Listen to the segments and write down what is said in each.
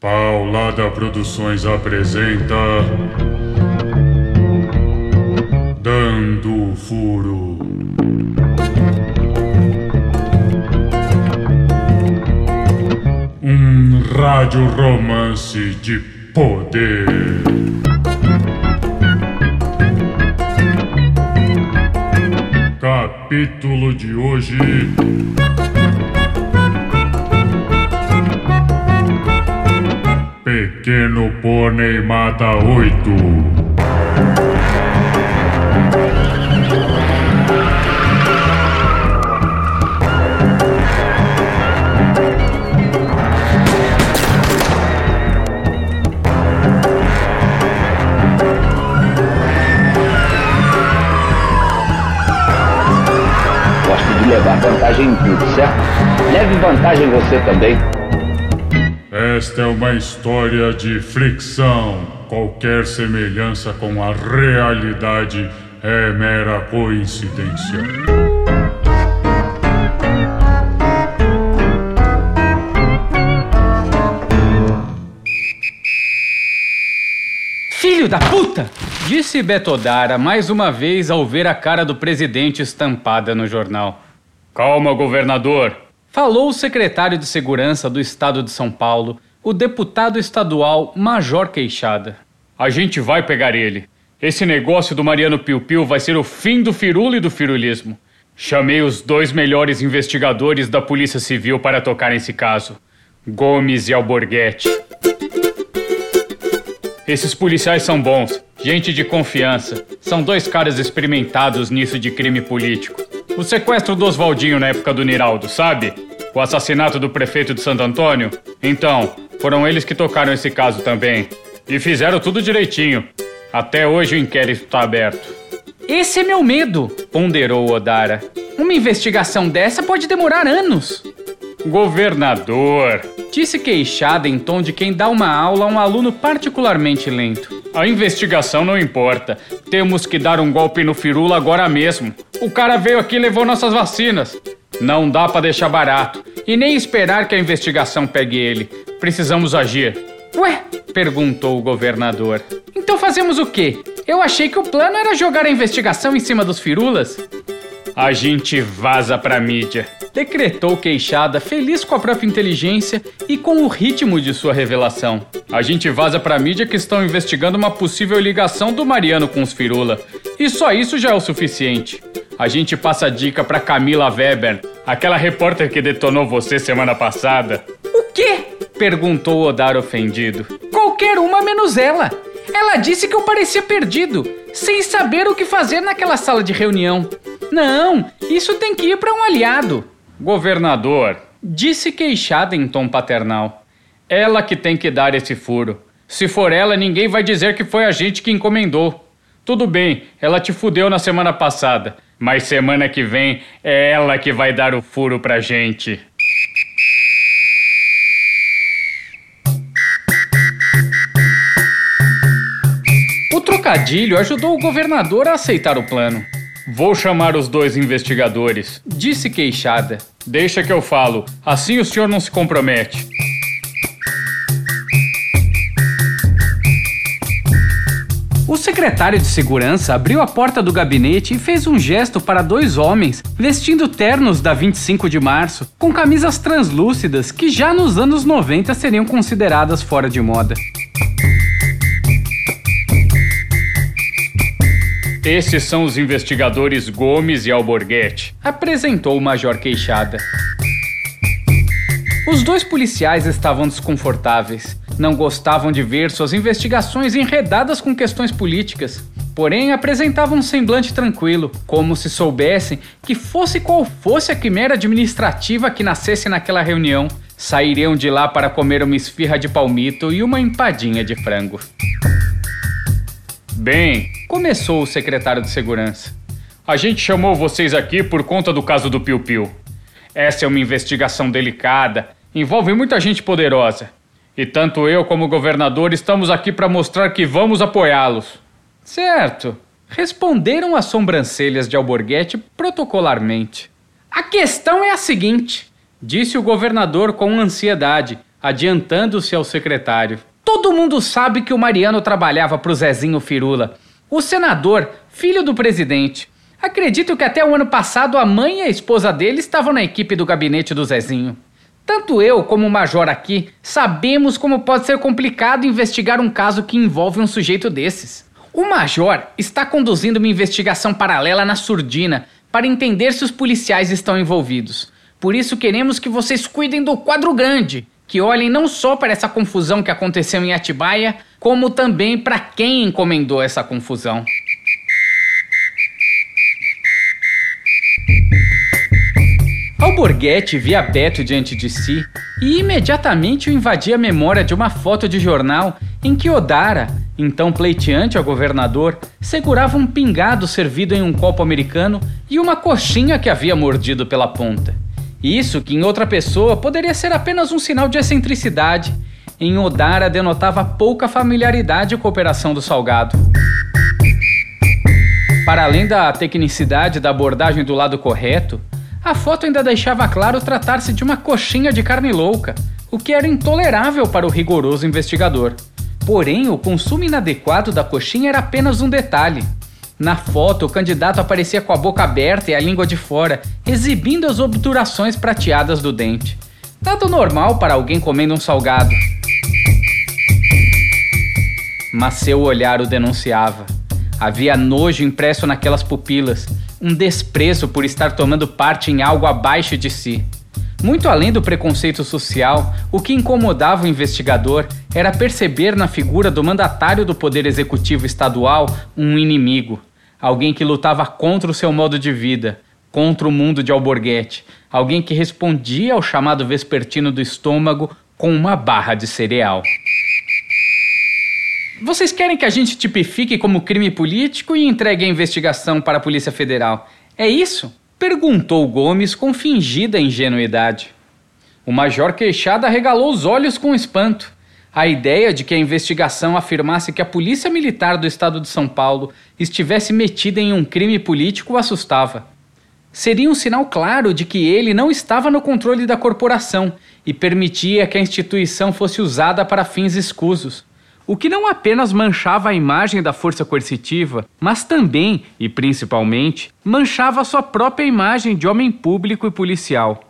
Paulada Produções apresenta. Dando Furo. Um rádio romance de poder. Capítulo de hoje. Pequeno Pônei mata oito. Gosto de levar vantagem em tudo, certo? Leve vantagem você também. Esta é uma história de fricção. Qualquer semelhança com a realidade é mera coincidência. Filho da puta! Disse Betodara mais uma vez ao ver a cara do presidente estampada no jornal. Calma, governador. Falou o secretário de Segurança do Estado de São Paulo, o deputado estadual Major Queixada. A gente vai pegar ele. Esse negócio do Mariano Piu Piu vai ser o fim do firula e do firulismo. Chamei os dois melhores investigadores da Polícia Civil para tocar nesse caso: Gomes e Alborguete. Esses policiais são bons, gente de confiança. São dois caras experimentados nisso de crime político. O sequestro do Oswaldinho na época do Niraldo, sabe? O assassinato do prefeito de Santo Antônio? Então, foram eles que tocaram esse caso também. E fizeram tudo direitinho. Até hoje o inquérito está aberto. Esse é meu medo, ponderou Odara. Uma investigação dessa pode demorar anos. Governador, disse queixada em tom de quem dá uma aula a um aluno particularmente lento. A investigação não importa. Temos que dar um golpe no Firula agora mesmo. O cara veio aqui e levou nossas vacinas. Não dá para deixar barato e nem esperar que a investigação pegue ele. Precisamos agir. Ué? perguntou o governador. Então fazemos o quê? Eu achei que o plano era jogar a investigação em cima dos firulas. A gente vaza pra mídia. Decretou queixada, feliz com a própria inteligência e com o ritmo de sua revelação. A gente vaza pra mídia que estão investigando uma possível ligação do Mariano com os firula. E só isso já é o suficiente. A gente passa a dica pra Camila Weber, aquela repórter que detonou você semana passada. O quê? Perguntou Odar ofendido. Qualquer uma menos ela. Ela disse que eu parecia perdido, sem saber o que fazer naquela sala de reunião. Não, isso tem que ir para um aliado. Governador, disse queixada em tom paternal. Ela que tem que dar esse furo. Se for ela, ninguém vai dizer que foi a gente que encomendou. Tudo bem, ela te fudeu na semana passada, mas semana que vem é ela que vai dar o furo pra gente. O trocadilho ajudou o governador a aceitar o plano. Vou chamar os dois investigadores, disse queixada. Deixa que eu falo, assim o senhor não se compromete. O secretário de segurança abriu a porta do gabinete e fez um gesto para dois homens vestindo ternos da 25 de março, com camisas translúcidas que já nos anos 90 seriam consideradas fora de moda. Esses são os investigadores Gomes e Alborguete, apresentou o Major Queixada. Os dois policiais estavam desconfortáveis. Não gostavam de ver suas investigações enredadas com questões políticas. Porém, apresentavam um semblante tranquilo, como se soubessem que, fosse qual fosse a quimera administrativa que nascesse naquela reunião, sairiam de lá para comer uma esfirra de palmito e uma empadinha de frango. Bem, começou o secretário de segurança. A gente chamou vocês aqui por conta do caso do Piu Piu. Essa é uma investigação delicada, envolve muita gente poderosa. E tanto eu como o governador estamos aqui para mostrar que vamos apoiá-los. Certo. Responderam as sobrancelhas de Alborguete protocolarmente. A questão é a seguinte, disse o governador com ansiedade, adiantando-se ao secretário. Todo mundo sabe que o Mariano trabalhava para o Zezinho Firula, o senador, filho do presidente. Acredito que até o ano passado a mãe e a esposa dele estavam na equipe do gabinete do Zezinho. Tanto eu como o Major aqui sabemos como pode ser complicado investigar um caso que envolve um sujeito desses. O Major está conduzindo uma investigação paralela na surdina para entender se os policiais estão envolvidos. Por isso queremos que vocês cuidem do quadro grande, que olhem não só para essa confusão que aconteceu em Atibaia, como também para quem encomendou essa confusão. Alborguete via Beto diante de si e imediatamente o invadia a memória de uma foto de jornal em que Odara, então pleiteante ao governador, segurava um pingado servido em um copo americano e uma coxinha que havia mordido pela ponta. Isso, que em outra pessoa poderia ser apenas um sinal de excentricidade, em Odara denotava pouca familiaridade e cooperação do salgado. Para além da tecnicidade da abordagem do lado correto, a foto ainda deixava claro tratar-se de uma coxinha de carne louca, o que era intolerável para o rigoroso investigador. Porém, o consumo inadequado da coxinha era apenas um detalhe. Na foto, o candidato aparecia com a boca aberta e a língua de fora, exibindo as obturações prateadas do dente. Nada normal para alguém comendo um salgado. Mas seu olhar o denunciava. Havia nojo impresso naquelas pupilas, um desprezo por estar tomando parte em algo abaixo de si. Muito além do preconceito social, o que incomodava o investigador era perceber na figura do mandatário do Poder Executivo Estadual um inimigo, alguém que lutava contra o seu modo de vida, contra o mundo de Alborguete, alguém que respondia ao chamado vespertino do estômago com uma barra de cereal. Vocês querem que a gente tipifique como crime político e entregue a investigação para a Polícia Federal? É isso? Perguntou Gomes com fingida ingenuidade. O major queixada regalou os olhos com espanto. A ideia de que a investigação afirmasse que a Polícia Militar do Estado de São Paulo estivesse metida em um crime político o assustava. Seria um sinal claro de que ele não estava no controle da corporação e permitia que a instituição fosse usada para fins escusos o que não apenas manchava a imagem da força coercitiva, mas também, e principalmente, manchava sua própria imagem de homem público e policial.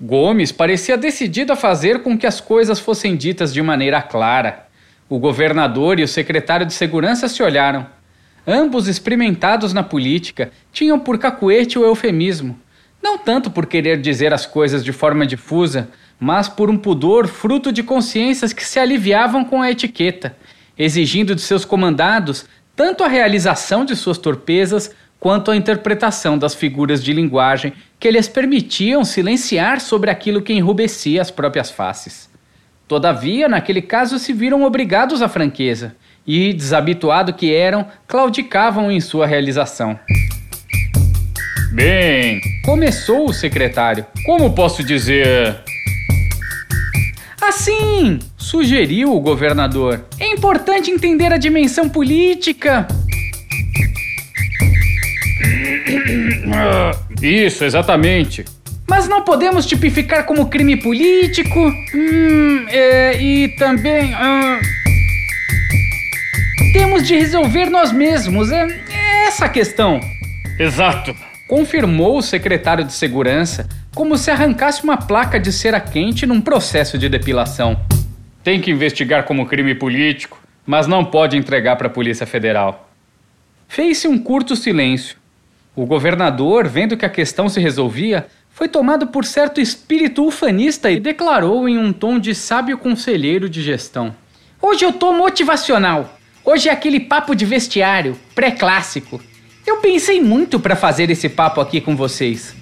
Gomes parecia decidido a fazer com que as coisas fossem ditas de maneira clara. O governador e o secretário de segurança se olharam. Ambos experimentados na política, tinham por cacuete o eufemismo, não tanto por querer dizer as coisas de forma difusa, mas por um pudor fruto de consciências que se aliviavam com a etiqueta, exigindo de seus comandados tanto a realização de suas torpezas quanto a interpretação das figuras de linguagem que lhes permitiam silenciar sobre aquilo que enrubescia as próprias faces. Todavia, naquele caso, se viram obrigados à franqueza e, desabituado que eram, claudicavam em sua realização. Bem, começou o secretário. Como posso dizer? Assim, sugeriu o governador. É importante entender a dimensão política. Isso, exatamente. Mas não podemos tipificar como crime político. Hum, é, e também. Hum, temos de resolver nós mesmos. É, é essa a questão. Exato. Confirmou o secretário de segurança como se arrancasse uma placa de cera quente num processo de depilação. Tem que investigar como crime político, mas não pode entregar para a Polícia Federal. Fez-se um curto silêncio. O governador, vendo que a questão se resolvia, foi tomado por certo espírito ufanista e declarou em um tom de sábio conselheiro de gestão: Hoje eu tô motivacional. Hoje é aquele papo de vestiário, pré-clássico. Eu pensei muito para fazer esse papo aqui com vocês.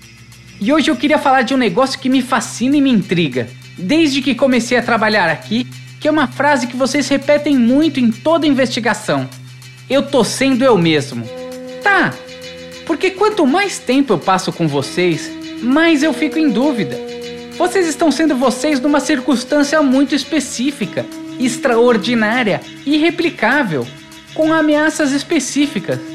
E hoje eu queria falar de um negócio que me fascina e me intriga, desde que comecei a trabalhar aqui, que é uma frase que vocês repetem muito em toda investigação. Eu tô sendo eu mesmo. Tá, porque quanto mais tempo eu passo com vocês, mais eu fico em dúvida. Vocês estão sendo vocês numa circunstância muito específica, extraordinária, irreplicável, com ameaças específicas.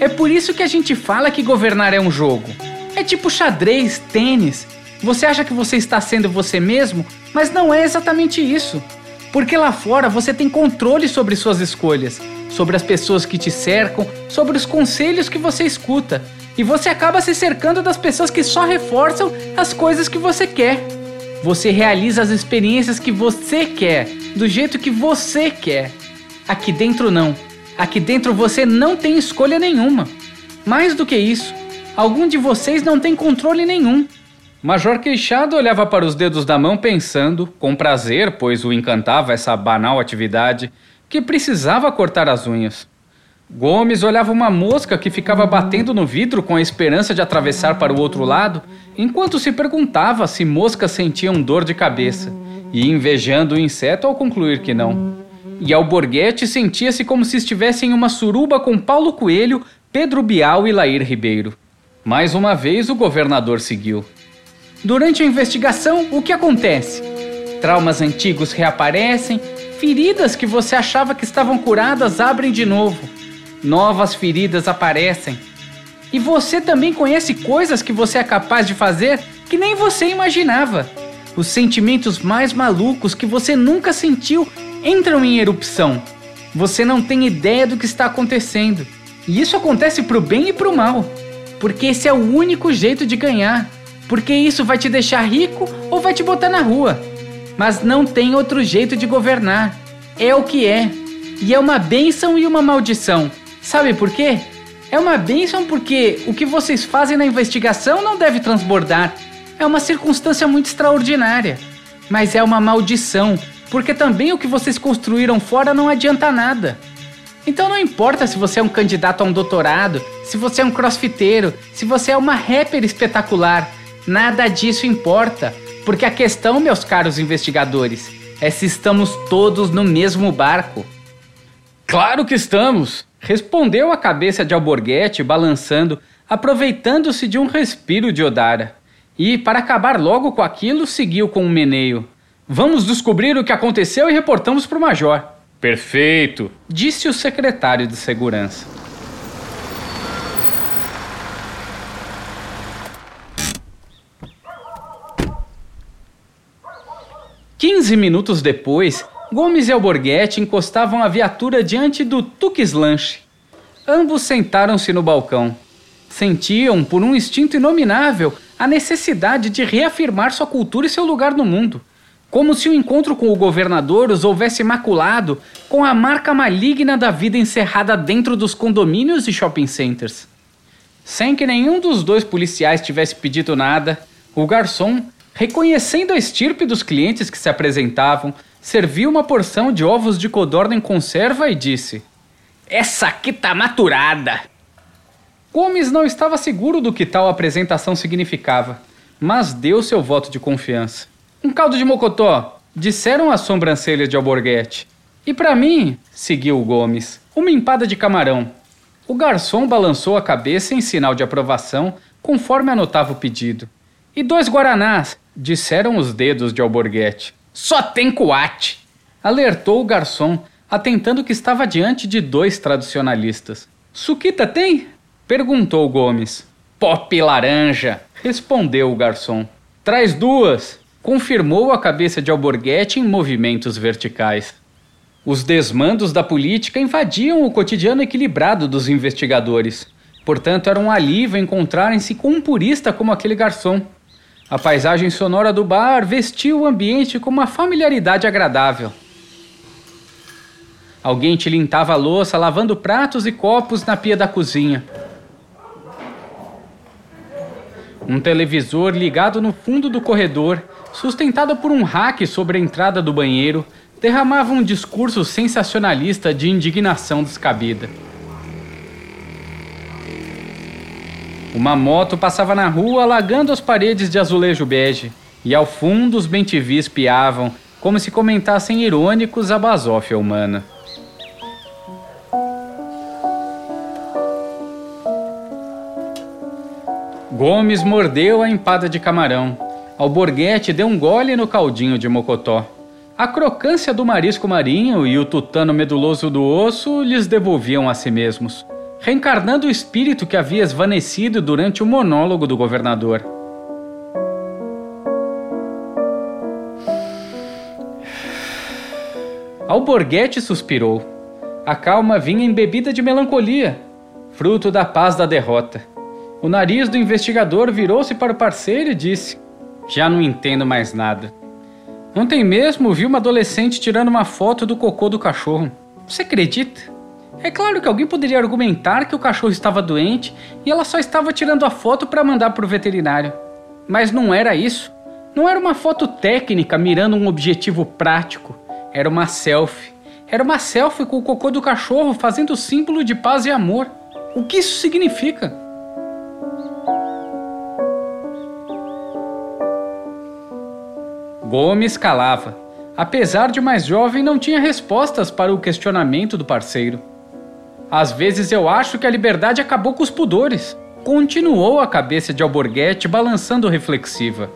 É por isso que a gente fala que governar é um jogo. É tipo xadrez, tênis. Você acha que você está sendo você mesmo, mas não é exatamente isso. Porque lá fora você tem controle sobre suas escolhas, sobre as pessoas que te cercam, sobre os conselhos que você escuta. E você acaba se cercando das pessoas que só reforçam as coisas que você quer. Você realiza as experiências que você quer, do jeito que você quer. Aqui dentro não. Aqui dentro você não tem escolha nenhuma. Mais do que isso, algum de vocês não tem controle nenhum. Major Queixado olhava para os dedos da mão pensando, com prazer, pois o encantava essa banal atividade, que precisava cortar as unhas. Gomes olhava uma mosca que ficava batendo no vidro com a esperança de atravessar para o outro lado, enquanto se perguntava se moscas sentiam dor de cabeça, e invejando o inseto ao concluir que não. E Alborguete sentia-se como se estivesse em uma suruba com Paulo Coelho, Pedro Bial e Lair Ribeiro. Mais uma vez o governador seguiu. Durante a investigação, o que acontece? Traumas antigos reaparecem, feridas que você achava que estavam curadas abrem de novo. Novas feridas aparecem. E você também conhece coisas que você é capaz de fazer que nem você imaginava. Os sentimentos mais malucos que você nunca sentiu entram em erupção. Você não tem ideia do que está acontecendo. E isso acontece pro bem e pro mal. Porque esse é o único jeito de ganhar porque isso vai te deixar rico ou vai te botar na rua. Mas não tem outro jeito de governar. É o que é. E é uma bênção e uma maldição. Sabe por quê? É uma bênção porque o que vocês fazem na investigação não deve transbordar. É uma circunstância muito extraordinária. Mas é uma maldição, porque também o que vocês construíram fora não adianta nada. Então não importa se você é um candidato a um doutorado, se você é um crossfiteiro, se você é uma rapper espetacular. Nada disso importa, porque a questão, meus caros investigadores, é se estamos todos no mesmo barco. Claro que estamos, respondeu a cabeça de Alborguete, balançando, aproveitando-se de um respiro de Odara. E, para acabar logo com aquilo, seguiu com um meneio. Vamos descobrir o que aconteceu e reportamos para o Major. Perfeito, disse o secretário de segurança. 15 minutos depois, Gomes e Alborguete encostavam a viatura diante do Tuques Lanche. Ambos sentaram-se no balcão. Sentiam, por um instinto inominável, a necessidade de reafirmar sua cultura e seu lugar no mundo. Como se o encontro com o governador os houvesse maculado com a marca maligna da vida encerrada dentro dos condomínios e shopping centers. Sem que nenhum dos dois policiais tivesse pedido nada, o garçom Reconhecendo a estirpe dos clientes que se apresentavam, serviu uma porção de ovos de codorna em conserva e disse: Essa aqui tá maturada! Gomes não estava seguro do que tal apresentação significava, mas deu seu voto de confiança. Um caldo de mocotó, disseram as sobrancelhas de Alborguete. E para mim, seguiu Gomes, uma empada de camarão. O garçom balançou a cabeça em sinal de aprovação, conforme anotava o pedido. E dois guaranás, disseram os dedos de Alborguete. Só tem coate! Alertou o garçom, atentando que estava diante de dois tradicionalistas. Suquita tem? Perguntou Gomes. Pop laranja, respondeu o garçom. Traz duas, confirmou a cabeça de Alborguete em movimentos verticais. Os desmandos da política invadiam o cotidiano equilibrado dos investigadores. Portanto, era um alívio encontrarem-se com um purista como aquele garçom. A paisagem sonora do bar vestiu o ambiente com uma familiaridade agradável. Alguém tilintava a louça lavando pratos e copos na pia da cozinha. Um televisor ligado no fundo do corredor, sustentado por um rack sobre a entrada do banheiro, derramava um discurso sensacionalista de indignação descabida. Uma moto passava na rua alagando as paredes de azulejo bege, e ao fundo os bentivis piavam, como se comentassem irônicos a basófia humana. Gomes mordeu a empada de camarão. Alborguete deu um gole no caldinho de mocotó. A crocância do marisco marinho e o tutano meduloso do osso lhes devolviam a si mesmos, reencarnando o espírito que havia esvanecido durante o monólogo do governador. Alborguete suspirou. A calma vinha embebida de melancolia, fruto da paz da derrota. O nariz do investigador virou-se para o parceiro e disse: Já não entendo mais nada. Ontem mesmo vi uma adolescente tirando uma foto do cocô do cachorro. Você acredita? É claro que alguém poderia argumentar que o cachorro estava doente e ela só estava tirando a foto para mandar para o veterinário. Mas não era isso. Não era uma foto técnica mirando um objetivo prático. Era uma selfie. Era uma selfie com o cocô do cachorro fazendo o símbolo de paz e amor. O que isso significa? Gomes calava. Apesar de mais jovem, não tinha respostas para o questionamento do parceiro. Às vezes eu acho que a liberdade acabou com os pudores. Continuou a cabeça de Alborguete balançando reflexiva.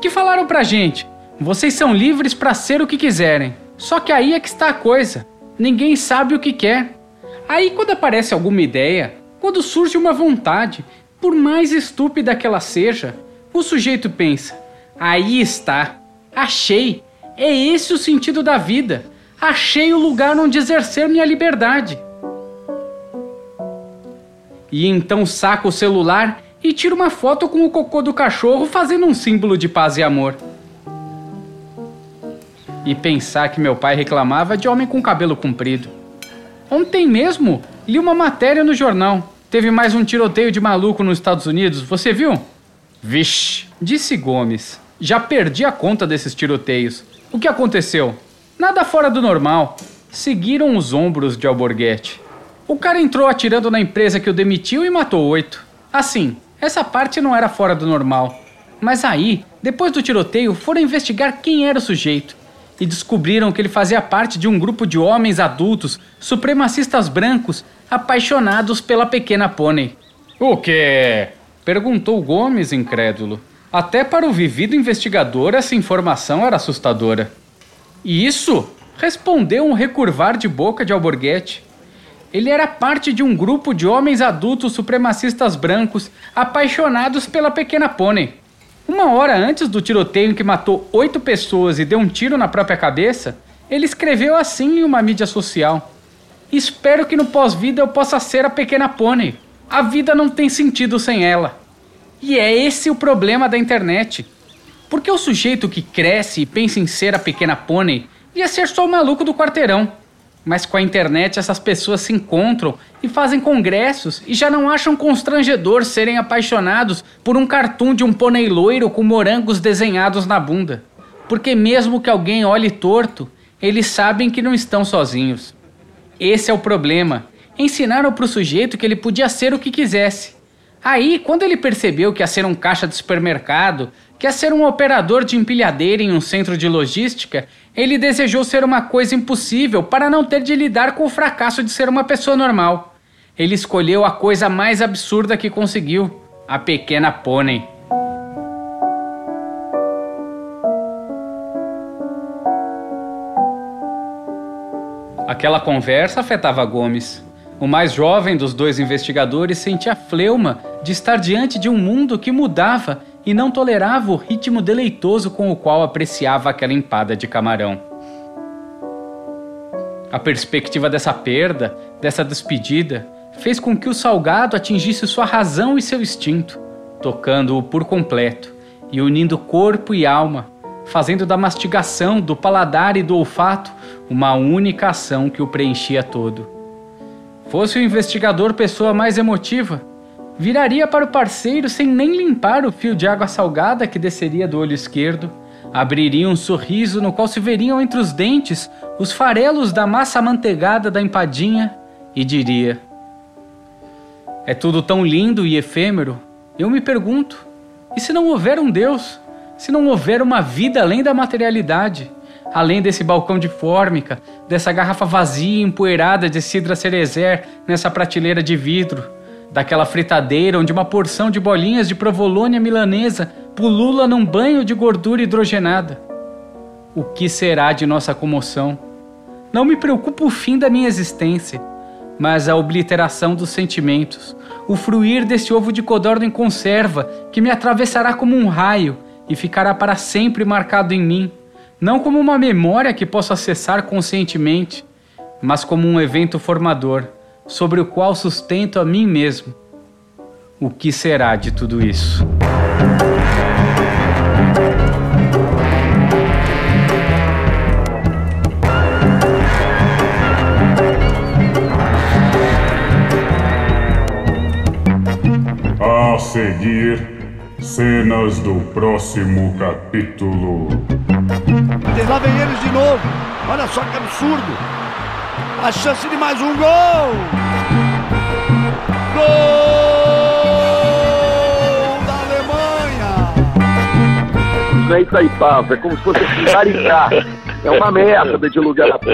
Que falaram pra gente? Vocês são livres para ser o que quiserem. Só que aí é que está a coisa. Ninguém sabe o que quer. Aí quando aparece alguma ideia, quando surge uma vontade, por mais estúpida que ela seja, o sujeito pensa: aí está, achei. É esse o sentido da vida. Achei o lugar onde exercer minha liberdade e então saca o celular e tira uma foto com o cocô do cachorro fazendo um símbolo de paz e amor. E pensar que meu pai reclamava de homem com cabelo comprido. Ontem mesmo li uma matéria no jornal. Teve mais um tiroteio de maluco nos Estados Unidos, você viu? Vixe, disse Gomes. Já perdi a conta desses tiroteios. O que aconteceu? Nada fora do normal. Seguiram os ombros de Alborguete. O cara entrou atirando na empresa que o demitiu e matou oito. Assim, essa parte não era fora do normal. Mas aí, depois do tiroteio, foram investigar quem era o sujeito e descobriram que ele fazia parte de um grupo de homens adultos, supremacistas brancos, apaixonados pela pequena pônei. O quê? perguntou Gomes, incrédulo. Até para o vivido investigador, essa informação era assustadora. E isso? respondeu um recurvar de boca de Alborguete. Ele era parte de um grupo de homens adultos supremacistas brancos apaixonados pela pequena pônei. Uma hora antes do tiroteio em que matou oito pessoas e deu um tiro na própria cabeça, ele escreveu assim em uma mídia social: Espero que no pós-vida eu possa ser a pequena pônei. A vida não tem sentido sem ela. E é esse o problema da internet. Porque o sujeito que cresce e pensa em ser a pequena pônei ia ser só o maluco do quarteirão. Mas com a internet essas pessoas se encontram e fazem congressos e já não acham constrangedor serem apaixonados por um cartoon de um pônei loiro com morangos desenhados na bunda. Porque mesmo que alguém olhe torto, eles sabem que não estão sozinhos. Esse é o problema. Ensinaram para o sujeito que ele podia ser o que quisesse. Aí, quando ele percebeu que ia ser um caixa de supermercado, que ia ser um operador de empilhadeira em um centro de logística, ele desejou ser uma coisa impossível para não ter de lidar com o fracasso de ser uma pessoa normal. Ele escolheu a coisa mais absurda que conseguiu: a pequena pônei. Aquela conversa afetava Gomes. O mais jovem dos dois investigadores sentia fleuma de estar diante de um mundo que mudava e não tolerava o ritmo deleitoso com o qual apreciava aquela empada de camarão. A perspectiva dessa perda, dessa despedida, fez com que o salgado atingisse sua razão e seu instinto, tocando-o por completo e unindo corpo e alma, fazendo da mastigação, do paladar e do olfato uma única ação que o preenchia todo. Fosse o investigador pessoa mais emotiva, viraria para o parceiro sem nem limpar o fio de água salgada que desceria do olho esquerdo, abriria um sorriso no qual se veriam entre os dentes os farelos da massa amanteigada da empadinha e diria: É tudo tão lindo e efêmero, eu me pergunto, e se não houver um Deus? Se não houver uma vida além da materialidade? Além desse balcão de fórmica, dessa garrafa vazia empoeirada de cidra cerezer nessa prateleira de vidro, daquela fritadeira onde uma porção de bolinhas de provolônia milanesa pulula num banho de gordura hidrogenada. O que será de nossa comoção? Não me preocupa o fim da minha existência, mas a obliteração dos sentimentos, o fruir desse ovo de codorna em conserva que me atravessará como um raio e ficará para sempre marcado em mim, não como uma memória que posso acessar conscientemente, mas como um evento formador sobre o qual sustento a mim mesmo. O que será de tudo isso? A seguir, cenas do próximo capítulo. Lá vem eles de novo. Olha só que absurdo. A chance de mais um gol. Gol da Alemanha. Isso é Itaipava, é como se fosse Maricá. É uma merda de lugar, pô.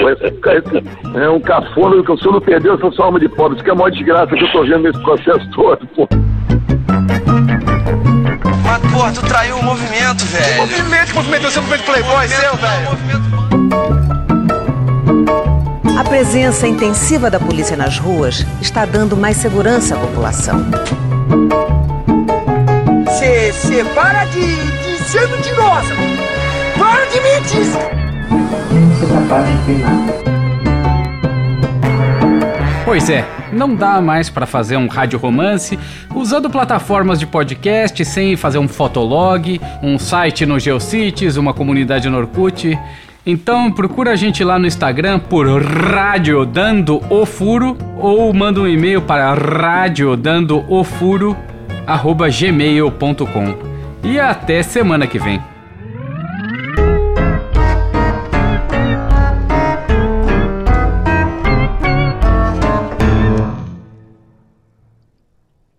É um cafona que o senhor não perdeu essa sua alma de pobre. Isso que é a maior desgraça que eu tô vendo nesse processo todo, pô. Mas, porra, tu traiu o movimento, velho. O movimento, que movimento? Você é movimento Playboy seu, velho? A presença intensiva da polícia nas ruas está dando mais segurança à população. Você para de, de ser mentirosa. Para de mentir. Pois é, não dá mais para fazer um rádio romance usando plataformas de podcast sem fazer um fotolog, um site no Geocities, uma comunidade no Orkut. Então procura a gente lá no Instagram por Rádio Dando o Furo ou manda um e-mail para radiodandofuro@gmail.com. E até semana que vem.